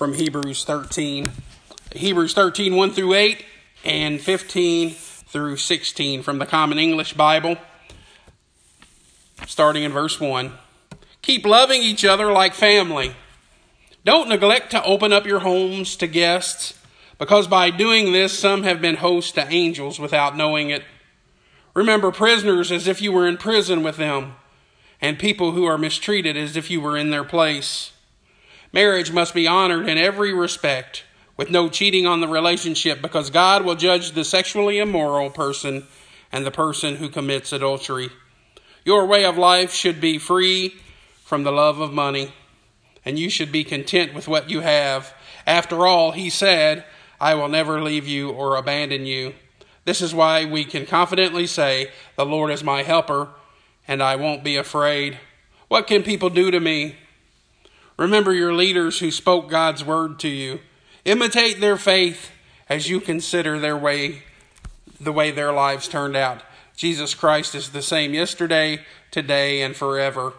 from Hebrews 13. Hebrews 13, 1 through 8, and 15 through 16 from the Common English Bible, starting in verse 1. Keep loving each other like family. Don't neglect to open up your homes to guests, because by doing this, some have been hosts to angels without knowing it. Remember prisoners as if you were in prison with them, and people who are mistreated as if you were in their place. Marriage must be honored in every respect, with no cheating on the relationship, because God will judge the sexually immoral person and the person who commits adultery. Your way of life should be free from the love of money, and you should be content with what you have. After all, He said, I will never leave you or abandon you. This is why we can confidently say, The Lord is my helper, and I won't be afraid. What can people do to me? Remember your leaders who spoke God's word to you. Imitate their faith as you consider their way, the way their lives turned out. Jesus Christ is the same yesterday, today, and forever.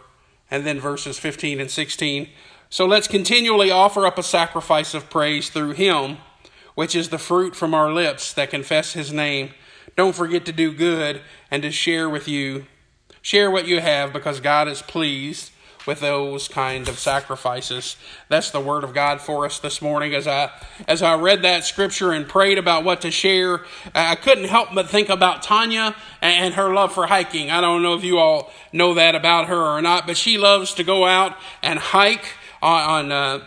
And then verses 15 and 16. So let's continually offer up a sacrifice of praise through Him which is the fruit from our lips that confess his name. Don't forget to do good and to share with you. Share what you have because God is pleased with those kind of sacrifices. That's the word of God for us this morning. As I as I read that scripture and prayed about what to share, I couldn't help but think about Tanya and her love for hiking. I don't know if you all know that about her or not, but she loves to go out and hike on, on uh,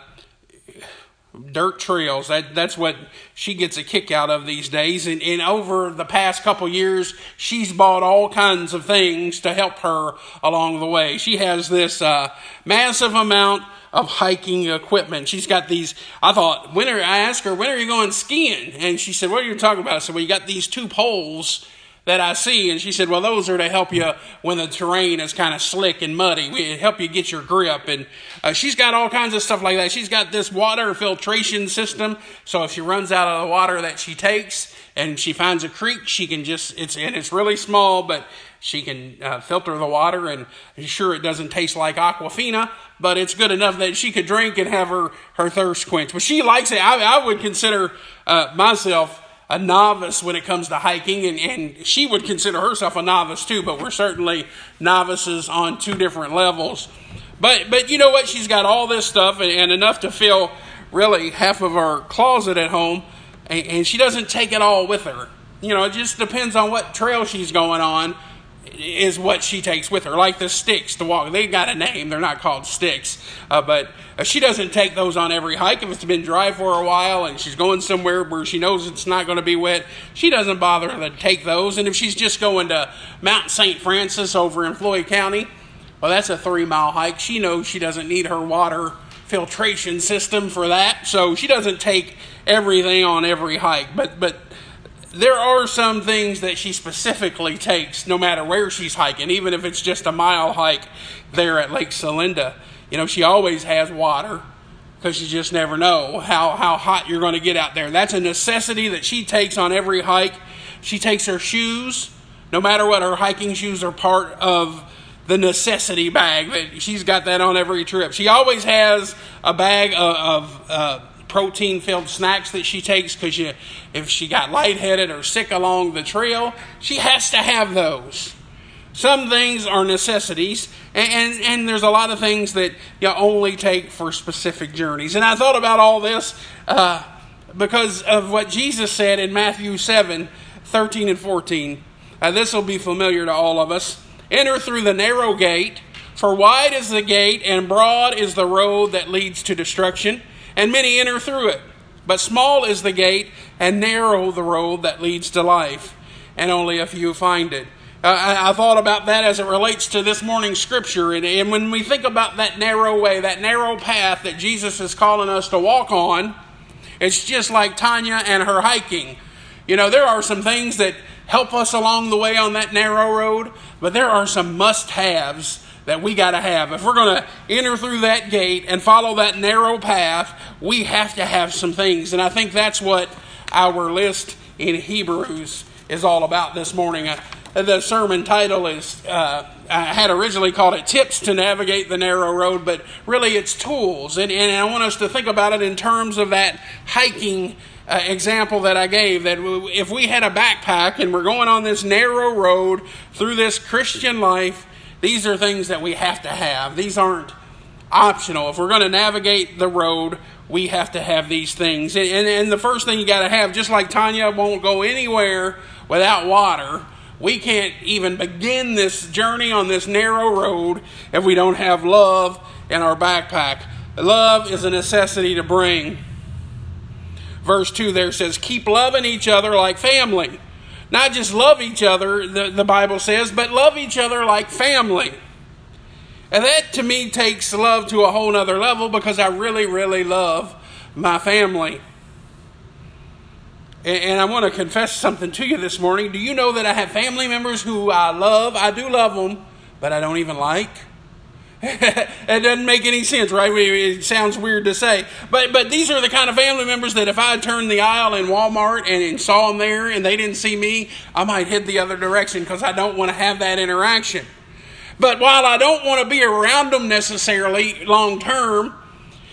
dirt trails. That that's what she gets a kick out of these days. And, and over the past couple years, she's bought all kinds of things to help her along the way. She has this uh, massive amount of hiking equipment. She's got these. I thought when are I asked her when are you going skiing, and she said, "What are you talking about?" I said, "Well, you got these two poles." That I see. And she said, Well, those are to help you when the terrain is kind of slick and muddy. We help you get your grip. And uh, she's got all kinds of stuff like that. She's got this water filtration system. So if she runs out of the water that she takes and she finds a creek, she can just, it's, and it's really small, but she can uh, filter the water and sure it doesn't taste like aquafina but it's good enough that she could drink and have her, her thirst quenched but she likes it i, I would consider uh, myself a novice when it comes to hiking, and, and she would consider herself a novice too, but we're certainly novices on two different levels. But, but you know what? She's got all this stuff and, and enough to fill really half of her closet at home, and, and she doesn't take it all with her. You know, it just depends on what trail she's going on is what she takes with her, like the sticks to walk. They got a name; they're not called sticks, uh, but she doesn't take those on every hike. If it's been dry for a while and she's going somewhere where she knows it's not going to be wet, she doesn't bother to take those. And if she's just going to Mount St. Francis over in Floyd County, well, that's a three mile hike. She knows she doesn't need her water filtration system for that, so she doesn't take everything on every hike. But but there are some things that she specifically takes no matter where she's hiking, even if it's just a mile hike there at Lake Celinda. You know, she always has water because you just never know how, how hot you're going to get out there. That's a necessity that she takes on every hike. She takes her shoes, no matter what, her hiking shoes are part of the necessity bag. That she's got that on every trip. She always has a bag of, of uh, protein filled snacks that she takes because if she got lightheaded or sick along the trail, she has to have those. Some things are necessities, and, and, and, there's a lot of things that you only take for specific journeys. And I thought about all this uh, because of what Jesus said in Matthew 7 13 and 14. Uh, this will be familiar to all of us. Enter through the narrow gate, for wide is the gate, and broad is the road that leads to destruction and many enter through it. But small is the gate, and narrow the road that leads to life, and only a few find it. Uh, I, I, thought about that as it relates to this morning's scripture. And, and when we think about that narrow way, that narrow path that Jesus is calling us to walk on, it's just like Tanya and her hiking. You know, there are some things that help us along the way on that narrow road, but there are some must haves that we got to have. If we're going to enter through that gate and follow that narrow path, we have to have some things. And I think that's what our list in Hebrews is all about this morning. Uh, the sermon title is, uh, I had originally called it Tips to Navigate the Narrow Road, but really it's tools. And, and I want us to think about it in terms of that hiking uh, example that I gave that if we had a backpack and we're going on this narrow road through this Christian life, these are things that we have to have. These aren't optional. If we're going to navigate the road, we have to have these things. And, and, and the first thing you got to have, just like Tanya won't go anywhere without water, we can't even begin this journey on this narrow road if we don't have love in our backpack. Love is a necessity to bring verse 2 there says, Keep loving each other like family. Not just love each other, the, the Bible says, but love each other like family. And that to me takes love to a whole nother level because I really, really love my family. And, and I want to confess something to you this morning. Do you know that I have family members who I love? I do love them, but I don't even like? it doesn't make any sense, right? It sounds weird to say. But but these are the kind of family members that if I turned the aisle in Walmart and, and saw them there and they didn't see me, I might head the other direction because I don't want to have that interaction. But while I don't want to be around them necessarily long term,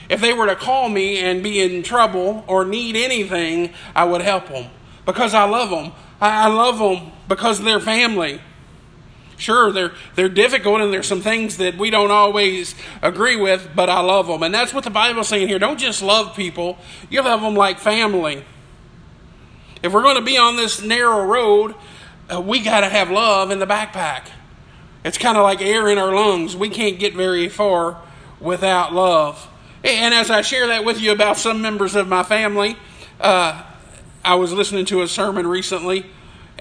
if they were to call me and be in trouble or need anything, I would help them because I love them. I love them because they're family. Sure, they're they're difficult and there's some things that we don't always agree with, but I love them. And that's what the Bible's saying here. Don't just love people, you love them like family. If we're going to be on this narrow road, uh, we got to have love in the backpack. It's kind of like air in our lungs. We can't get very far without love. And as I share that with you about some members of my family, uh, I was listening to a sermon recently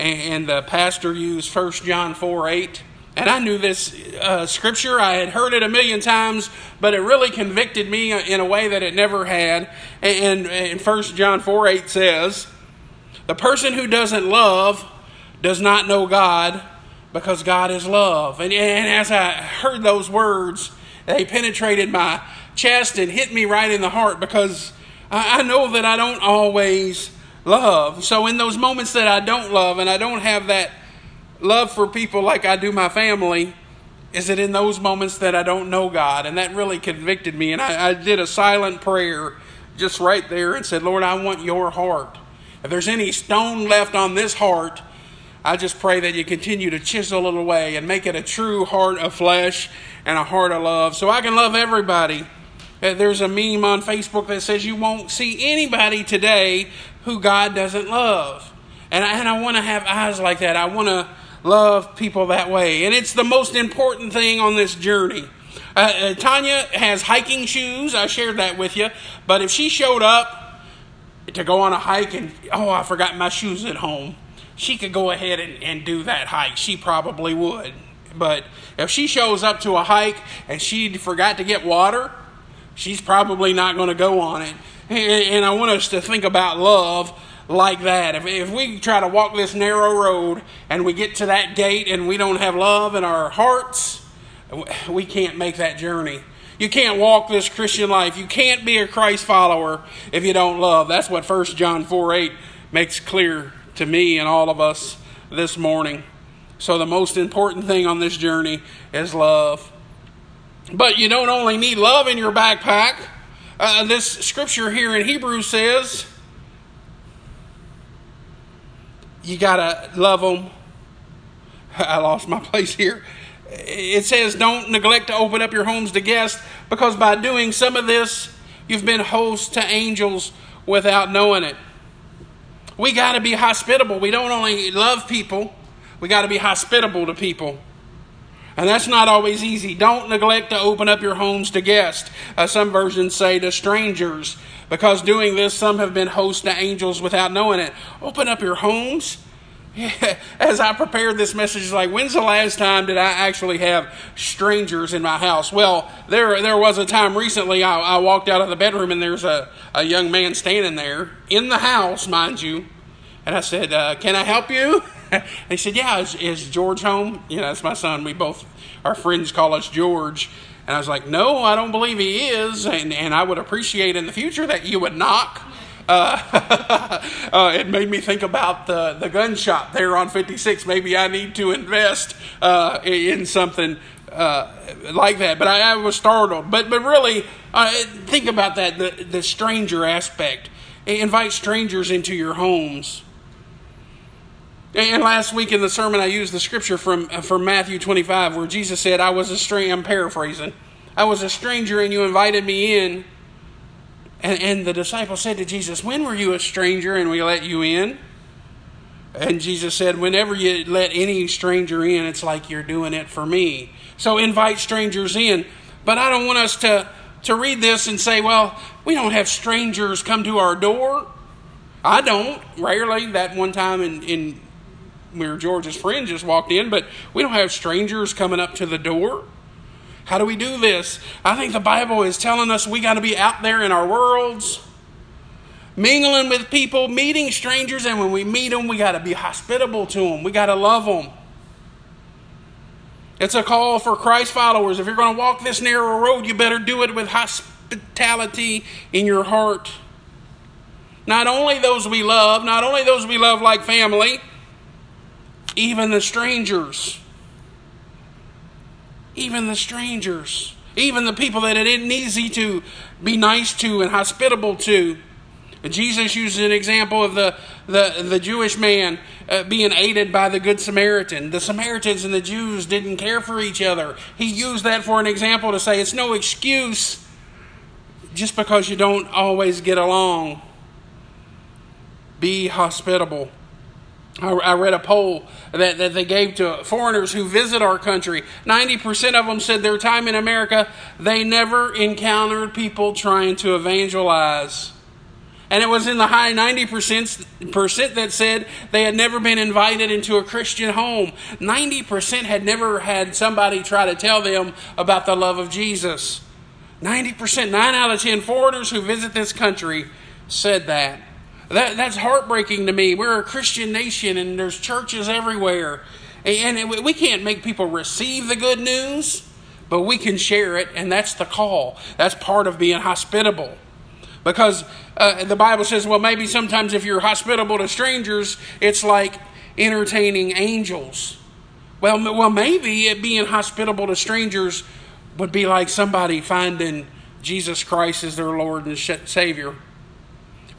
and the pastor used 1 John 4 8. And I knew this uh, scripture. I had heard it a million times, but it really convicted me in a way that it never had. And, and 1 John 4 8 says, The person who doesn't love does not know God because God is love. And, and as I heard those words, they penetrated my chest and hit me right in the heart because I, I know that I don't always love. So, in those moments that I don't love and I don't have that love for people like I do my family, is it in those moments that I don't know God? And that really convicted me. And I, I did a silent prayer just right there and said, Lord, I want your heart. If there's any stone left on this heart, I just pray that you continue to chisel it away and make it a true heart of flesh and a heart of love so I can love everybody. Uh, there's a meme on Facebook that says you won't see anybody today who God doesn't love. And I, and I want to have eyes like that. I want to love people that way. And it's the most important thing on this journey. Uh, uh, Tanya has hiking shoes. I shared that with you. But if she showed up to go on a hike and, oh, I forgot my shoes at home, she could go ahead and, and do that hike. She probably would. But if she shows up to a hike and she forgot to get water, she's probably not going to go on it. And I want us to think about love like that. If, if we try to walk this narrow road and we get to that gate and we don't have love in our hearts, we can't make that journey. You can't walk this Christian life. You can't be a Christ follower if you don't love. That's what 1 John 4 8 makes clear to me and all of us this morning. So, the most important thing on this journey is love. But you don't only need love in your backpack. Uh, this scripture here in Hebrews says you got to love them. I lost my place here. It says, don't neglect to open up your homes to guests, because by doing some of this, you've been hosts to angels without knowing it. We got to be hospitable. We don't only love people, we got to be hospitable to people. And that's not always easy. Don't neglect to open up your homes to guests. Uh, some versions say to strangers, because doing this, some have been hosts to angels without knowing it. Open up your homes. As I prepared this message, like, when's the last time did I actually have strangers in my house? Well, there there was a time recently I, I walked out of the bedroom and there's a, a young man standing there in the house, mind you. And I said, uh, Can I help you? he said, Yeah, is, is George home? You know, that's my son. We both, our friends call us George. And I was like, No, I don't believe he is. And, and I would appreciate in the future that you would knock. Uh, uh, it made me think about the, the gun shop there on 56. Maybe I need to invest uh, in something uh, like that. But I, I, was startled. But but really, uh, think about that the, the stranger aspect. Invite strangers into your homes. And last week in the sermon, I used the scripture from uh, from Matthew 25, where Jesus said, "I was a stranger." I'm paraphrasing. I was a stranger, and you invited me in. And, and the disciple said to Jesus, "When were you a stranger, and we let you in?" And Jesus said, Whenever you let any stranger in, it's like you're doing it for me. So invite strangers in. But I don't want us to, to read this and say, Well, we don't have strangers come to our door. I don't. Rarely. That one time in, in where George's friend just walked in, but we don't have strangers coming up to the door. How do we do this? I think the Bible is telling us we got to be out there in our worlds mingling with people, meeting strangers, and when we meet them, we got to be hospitable to them. We got to love them. It's a call for Christ followers. If you're going to walk this narrow road, you better do it with hospitality in your heart. Not only those we love, not only those we love like family, even the strangers. Even the strangers. Even the people that it isn't easy to be nice to and hospitable to. Jesus uses an example of the, the, the Jewish man uh, being aided by the Good Samaritan. The Samaritans and the Jews didn't care for each other. He used that for an example to say it's no excuse just because you don't always get along. Be hospitable. I, read a poll that, that they gave to foreigners who visit our country. 90% of them said their time in America, they never encountered people trying to evangelize. And it was in the high 90% that said they had never been invited into a Christian home. 90% had never had somebody try to tell them about the love of Jesus. 90%, 9 out of 10 foreigners who visit this country said that. That. That's heartbreaking to me. We're a Christian nation and there's churches everywhere. And we can't make people receive the good news, but we can share it, and that's the call. That's part of being hospitable. Because uh, the Bible says, well, maybe sometimes if you're hospitable to strangers, it's like entertaining angels. Well, well, maybe it being hospitable to strangers would be like somebody finding Jesus Christ as their Lord and Savior.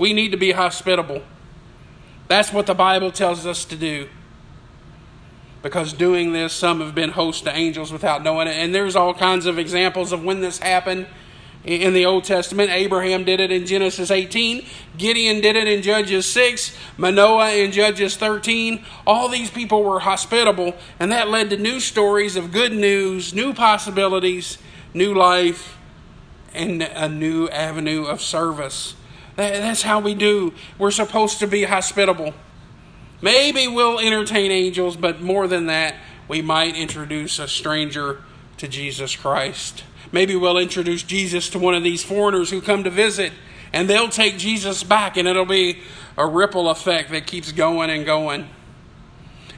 We need to be hospitable. That's what the Bible tells us to do. Because doing this, some have been hosts to angels without knowing it. And there's all kinds of examples of when this happened in the Old Testament. Abraham did it in Genesis 18. Gideon did it in Judges 6. Manoah in Judges 13. All these people were hospitable, and that led to new stories of good news, new possibilities, new life, and a new avenue of service. That's how we do. We're supposed to be hospitable. Maybe we'll entertain angels, but more than that, we might introduce a stranger to Jesus Christ. Maybe we'll introduce Jesus to one of these foreigners who come to visit, and they'll take Jesus back, and it'll be a ripple effect that keeps going and going.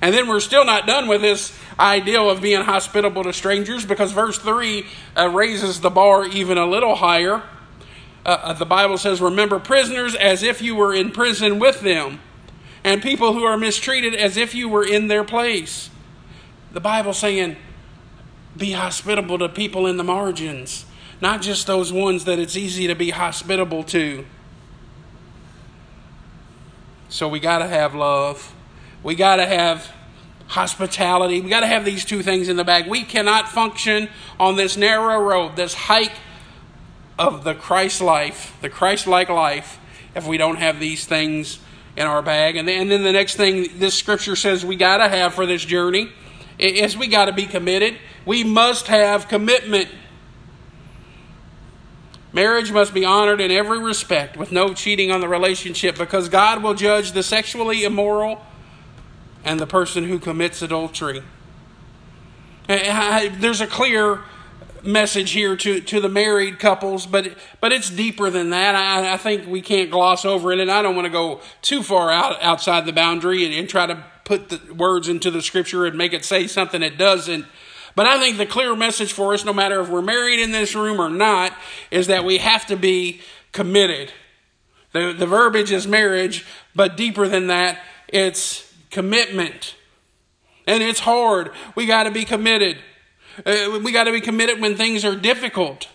And then we're still not done with this ideal of being hospitable to strangers because verse 3 uh, raises the bar even a little higher. Uh, uh the Bible says, Remember prisoners as if you were in prison with them, and people who are mistreated as if you were in their place. The Bible saying, be hospitable to people in the margins, not just those ones that it's easy to be hospitable to. So we got to have love. We got to have hospitality. We got to have these two things in the bag. We cannot function on this narrow road, this hike of the Christ life, the Christ like life, if we don't have these things in our bag. And then, the next thing this scripture says we got to have for this journey is we got to be committed. We must have commitment. Marriage must be honored in every respect with no cheating on the relationship because God will judge the sexually immoral and the person who commits adultery. Eh, eh, there's a clear message here to, to the married couples, but but it's deeper than that. I, I think we can't gloss over it, and I don't want to go too far out outside the boundary and, and try to put the words into the scripture and make it say something it doesn't. But I think the clear message for us, no matter if we're married in this room or not, is that we have to be committed. The, the verbiage is marriage, but deeper than that, it's commitment. And it's hard. We got to be committed. Uh, we got to be committed when things are difficult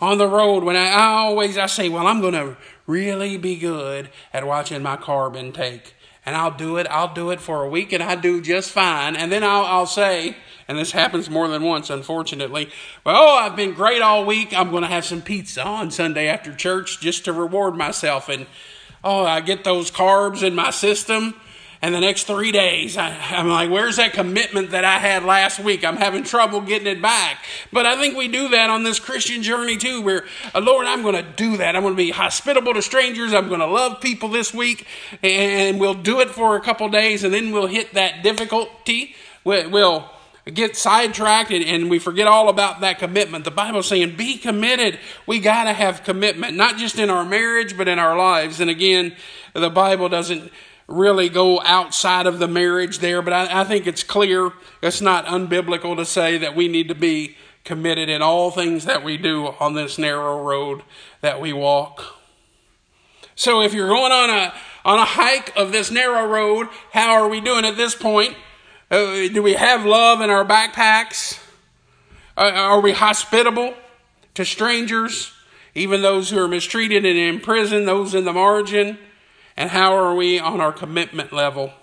on the road. When I, I always I say, well, I'm going to really be good at watching my carb intake, and I'll do it. I'll do it for a week, and I do just fine. And then I'll, I'll say, and this happens more than once, unfortunately. Well, oh, I've been great all week. I'm going to have some pizza on Sunday after church just to reward myself. And oh, I get those carbs in my system and the next three days, I, am like, where's that commitment that I had last week? I'm having trouble getting it back. But I think we do that on this Christian journey too, where, uh, Lord, I'm going to do that. I'm going to be hospitable to strangers. I'm going to love people this week. And we'll do it for a couple days, and then we'll hit that difficulty. We'll get sidetracked and, and, we forget all about that commitment. The Bible's saying, be committed. We got to have commitment, not just in our marriage, but in our lives. And again, the Bible doesn't really go outside of the marriage there, but I, I think it's clear it's not unbiblical to say that we need to be committed in all things that we do on this narrow road that we walk. So if you're going on a on a hike of this narrow road, how are we doing at this point? Uh, do we have love in our backpacks? Uh, are we hospitable to strangers, even those who are mistreated and in prison, those in the margin? And how are we on our commitment level?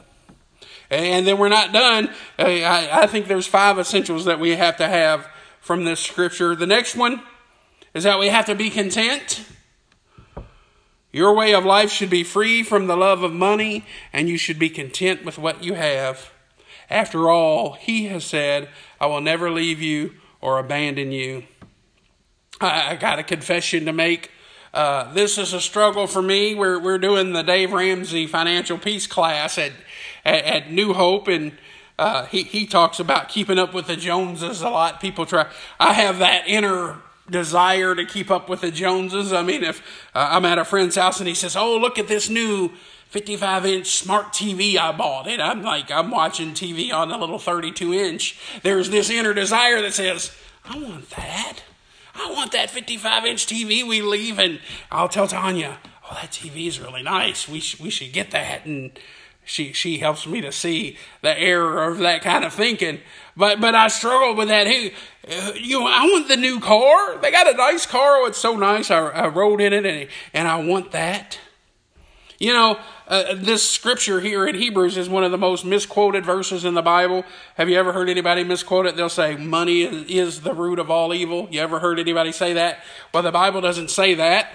And then we're not done. I, I think there's five essentials that we have to have from this scripture. The next one is that we have to be content. Your way of life should be free from the love of money, and you should be content with what you have. After all, He has said, I will never leave you or abandon you. I, I got a confession to make. Uh, this is a struggle for me. We're, we're doing the Dave Ramsey Financial Peace class at, at, at New Hope, and uh, he, he talks about keeping up with the Joneses a lot. People try. I have that inner desire to keep up with the Joneses. I mean, if uh, I'm at a friend's house and he says, Oh, look at this new 55 inch smart TV I bought. And I'm like, I'm watching TV on a little 32 inch. There's this inner desire that says, I want that. I want that 55 inch TV we leave, and I'll tell Tanya, oh, that TV is really nice. We, sh- we should get that. And she, she helps me to see the error of that kind of thinking. But, but I struggle with that. Hey, uh, you know, I want the new car. They got a nice car. Oh, it's so nice. I, I rode in it, and, and I want that. You know, uh, this scripture here in Hebrews is one of the most misquoted verses in the Bible. Have you ever heard anybody misquote it? They'll say, Money is the root of all evil. You ever heard anybody say that? Well, the Bible doesn't say that.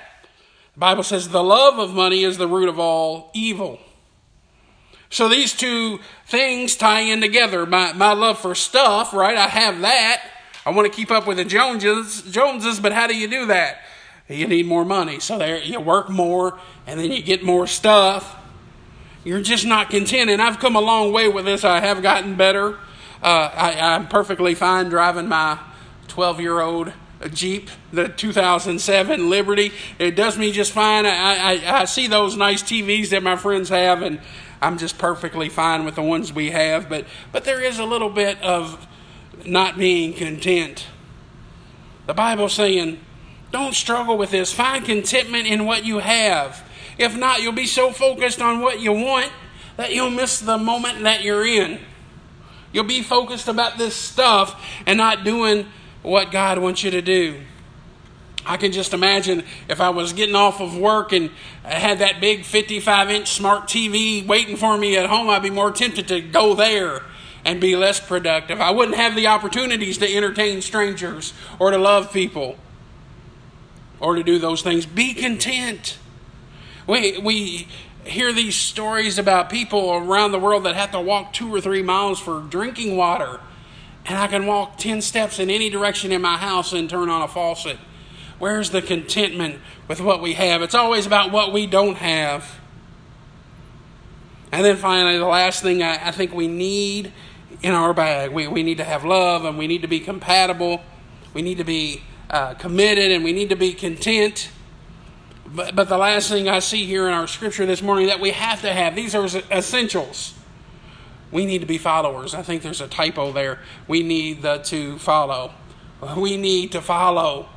The Bible says, The love of money is the root of all evil. So these two things tie in together. My, my love for stuff, right? I have that. I want to keep up with the Joneses, Joneses, but how do you do that? You need more money. So there you work more and then you get more stuff. You're just not content. And I've come a long way with this. I have gotten better. Uh, I, I'm perfectly fine driving my 12 year old Jeep, the 2007 Liberty. It does me just fine. I, I, I see those nice TVs that my friends have, and I'm just perfectly fine with the ones we have. But, but there is a little bit of not being content. The Bible's saying, don't struggle with this. Find contentment in what you have. If not, you'll be so focused on what you want that you'll miss the moment that you're in. You'll be focused about this stuff and not doing what God wants you to do. I can just imagine if I was getting off of work and I had that big 55 inch smart TV waiting for me at home, I'd be more tempted to go there and be less productive. I wouldn't have the opportunities to entertain strangers or to love people or to do those things. Be content. We, we hear these stories about people around the world that have to walk two or three miles for drinking water. And I can walk 10 steps in any direction in my house and turn on a faucet. Where's the contentment with what we have? It's always about what we don't have. And then finally, the last thing I, I think we need in our bag we, we need to have love and we need to be compatible. We need to be uh, committed and we need to be content. But, but the last thing I see here in our scripture this morning that we have to have, these are essentials. We need to be followers. I think there's a typo there. We need the to follow. We need to follow.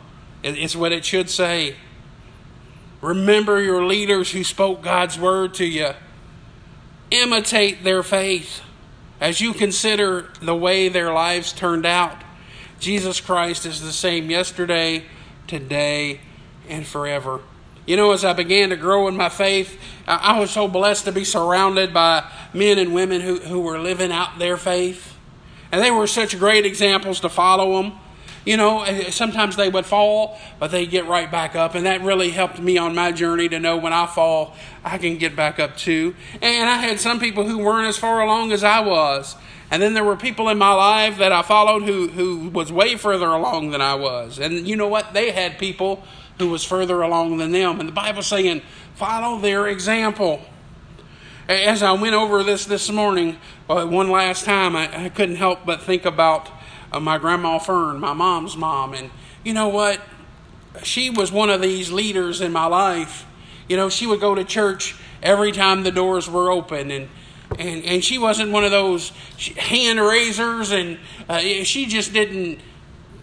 It's what it should say. Remember your leaders who spoke God's word to you. Imitate their faith as you consider the way their lives turned out. Jesus Christ is the same yesterday, today, and forever. You know, as I began to grow in my faith, I was so blessed to be surrounded by men and women who, who were living out their faith. And they were such great examples to follow them. You know, eh, sometimes they would fall, but they get right back up. And that really helped me on my journey to know when I fall, I can get back up too. And I had some people who weren't as far along as I was. And then there were people in my life that I followed who, who was way further along than I was. And you know what? They had people who was further along than them. And the Bible's saying, follow their example. As I went over this this morning, uh, one last time, I, I couldn't help but think about uh, my grandma Fern, my mom's mom. And you know what? She was one of these leaders in my life. You know, she would go to church every time the doors were open and and and she wasn't one of those hand raisers and uh, she just didn't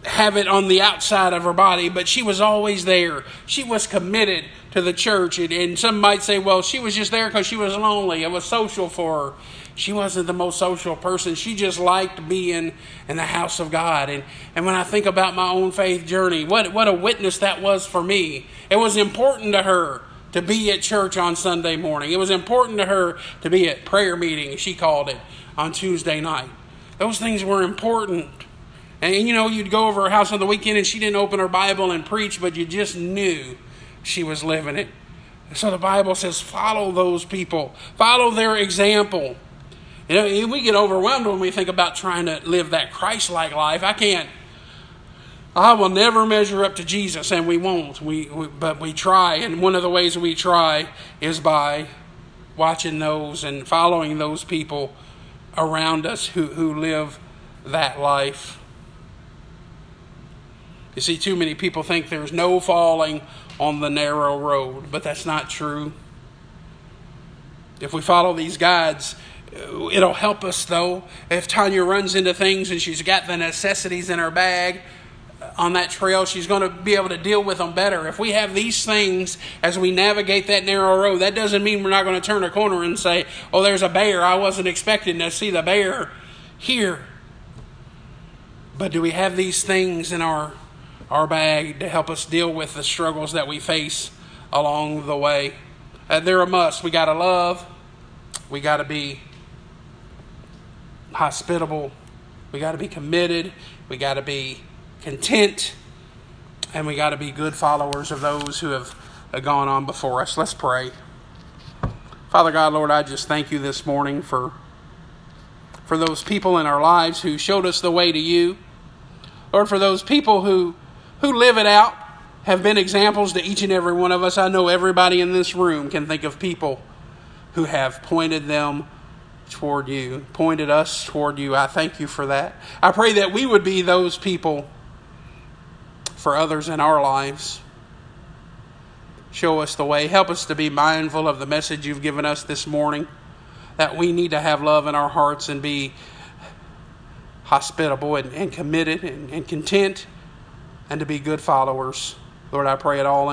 have it on the outside of her body but she was always there she was committed to the church and, and some might say well she was just there because she was lonely it was social for her she wasn't the most social person. She just liked being in the house of God. And, and when I think about my own faith journey, what, what a witness that was for me. It was important to her to be at church on Sunday morning. It was important to her to be at prayer meeting, she called it, on Tuesday night. Those things were important. And you know, you'd go over her house on the weekend and she didn't open her Bible and preach, but you just knew she was living it. So the Bible says, follow those people, follow their example. You know, we get overwhelmed when we think about trying to live that Christ like life. I can't. I will never measure up to Jesus, and we won't. We, we, but we try, and one of the ways we try is by watching those and following those people around us who, who live that life. You see, too many people think there's no falling on the narrow road, but that's not true. If we follow these guides, It'll help us though if Tanya runs into things and she's got the necessities in her bag on that trail, she's going to be able to deal with them better. If we have these things as we navigate that narrow road, that doesn't mean we're not going to turn a corner and say, "Oh, there's a bear. I wasn't expecting to see the bear here." But do we have these things in our our bag to help us deal with the struggles that we face along the way? Uh, they're a must. We got to love. We got to be hospitable. We got to be committed. We got to be content. And we got to be good followers of those who have gone on before us. Let's pray. Father God, Lord, I just thank you this morning for for those people in our lives who showed us the way to you. Lord, for those people who who live it out, have been examples to each and every one of us. I know everybody in this room can think of people who have pointed them toward you, pointed us toward you. I thank you for that. I pray that we would be those people for others in our lives. Show us the way. Help us to be mindful of the message you've given us this morning that we need to have love in our hearts and be hospitable and, and committed and, and content and to be good followers. Lord, I pray it all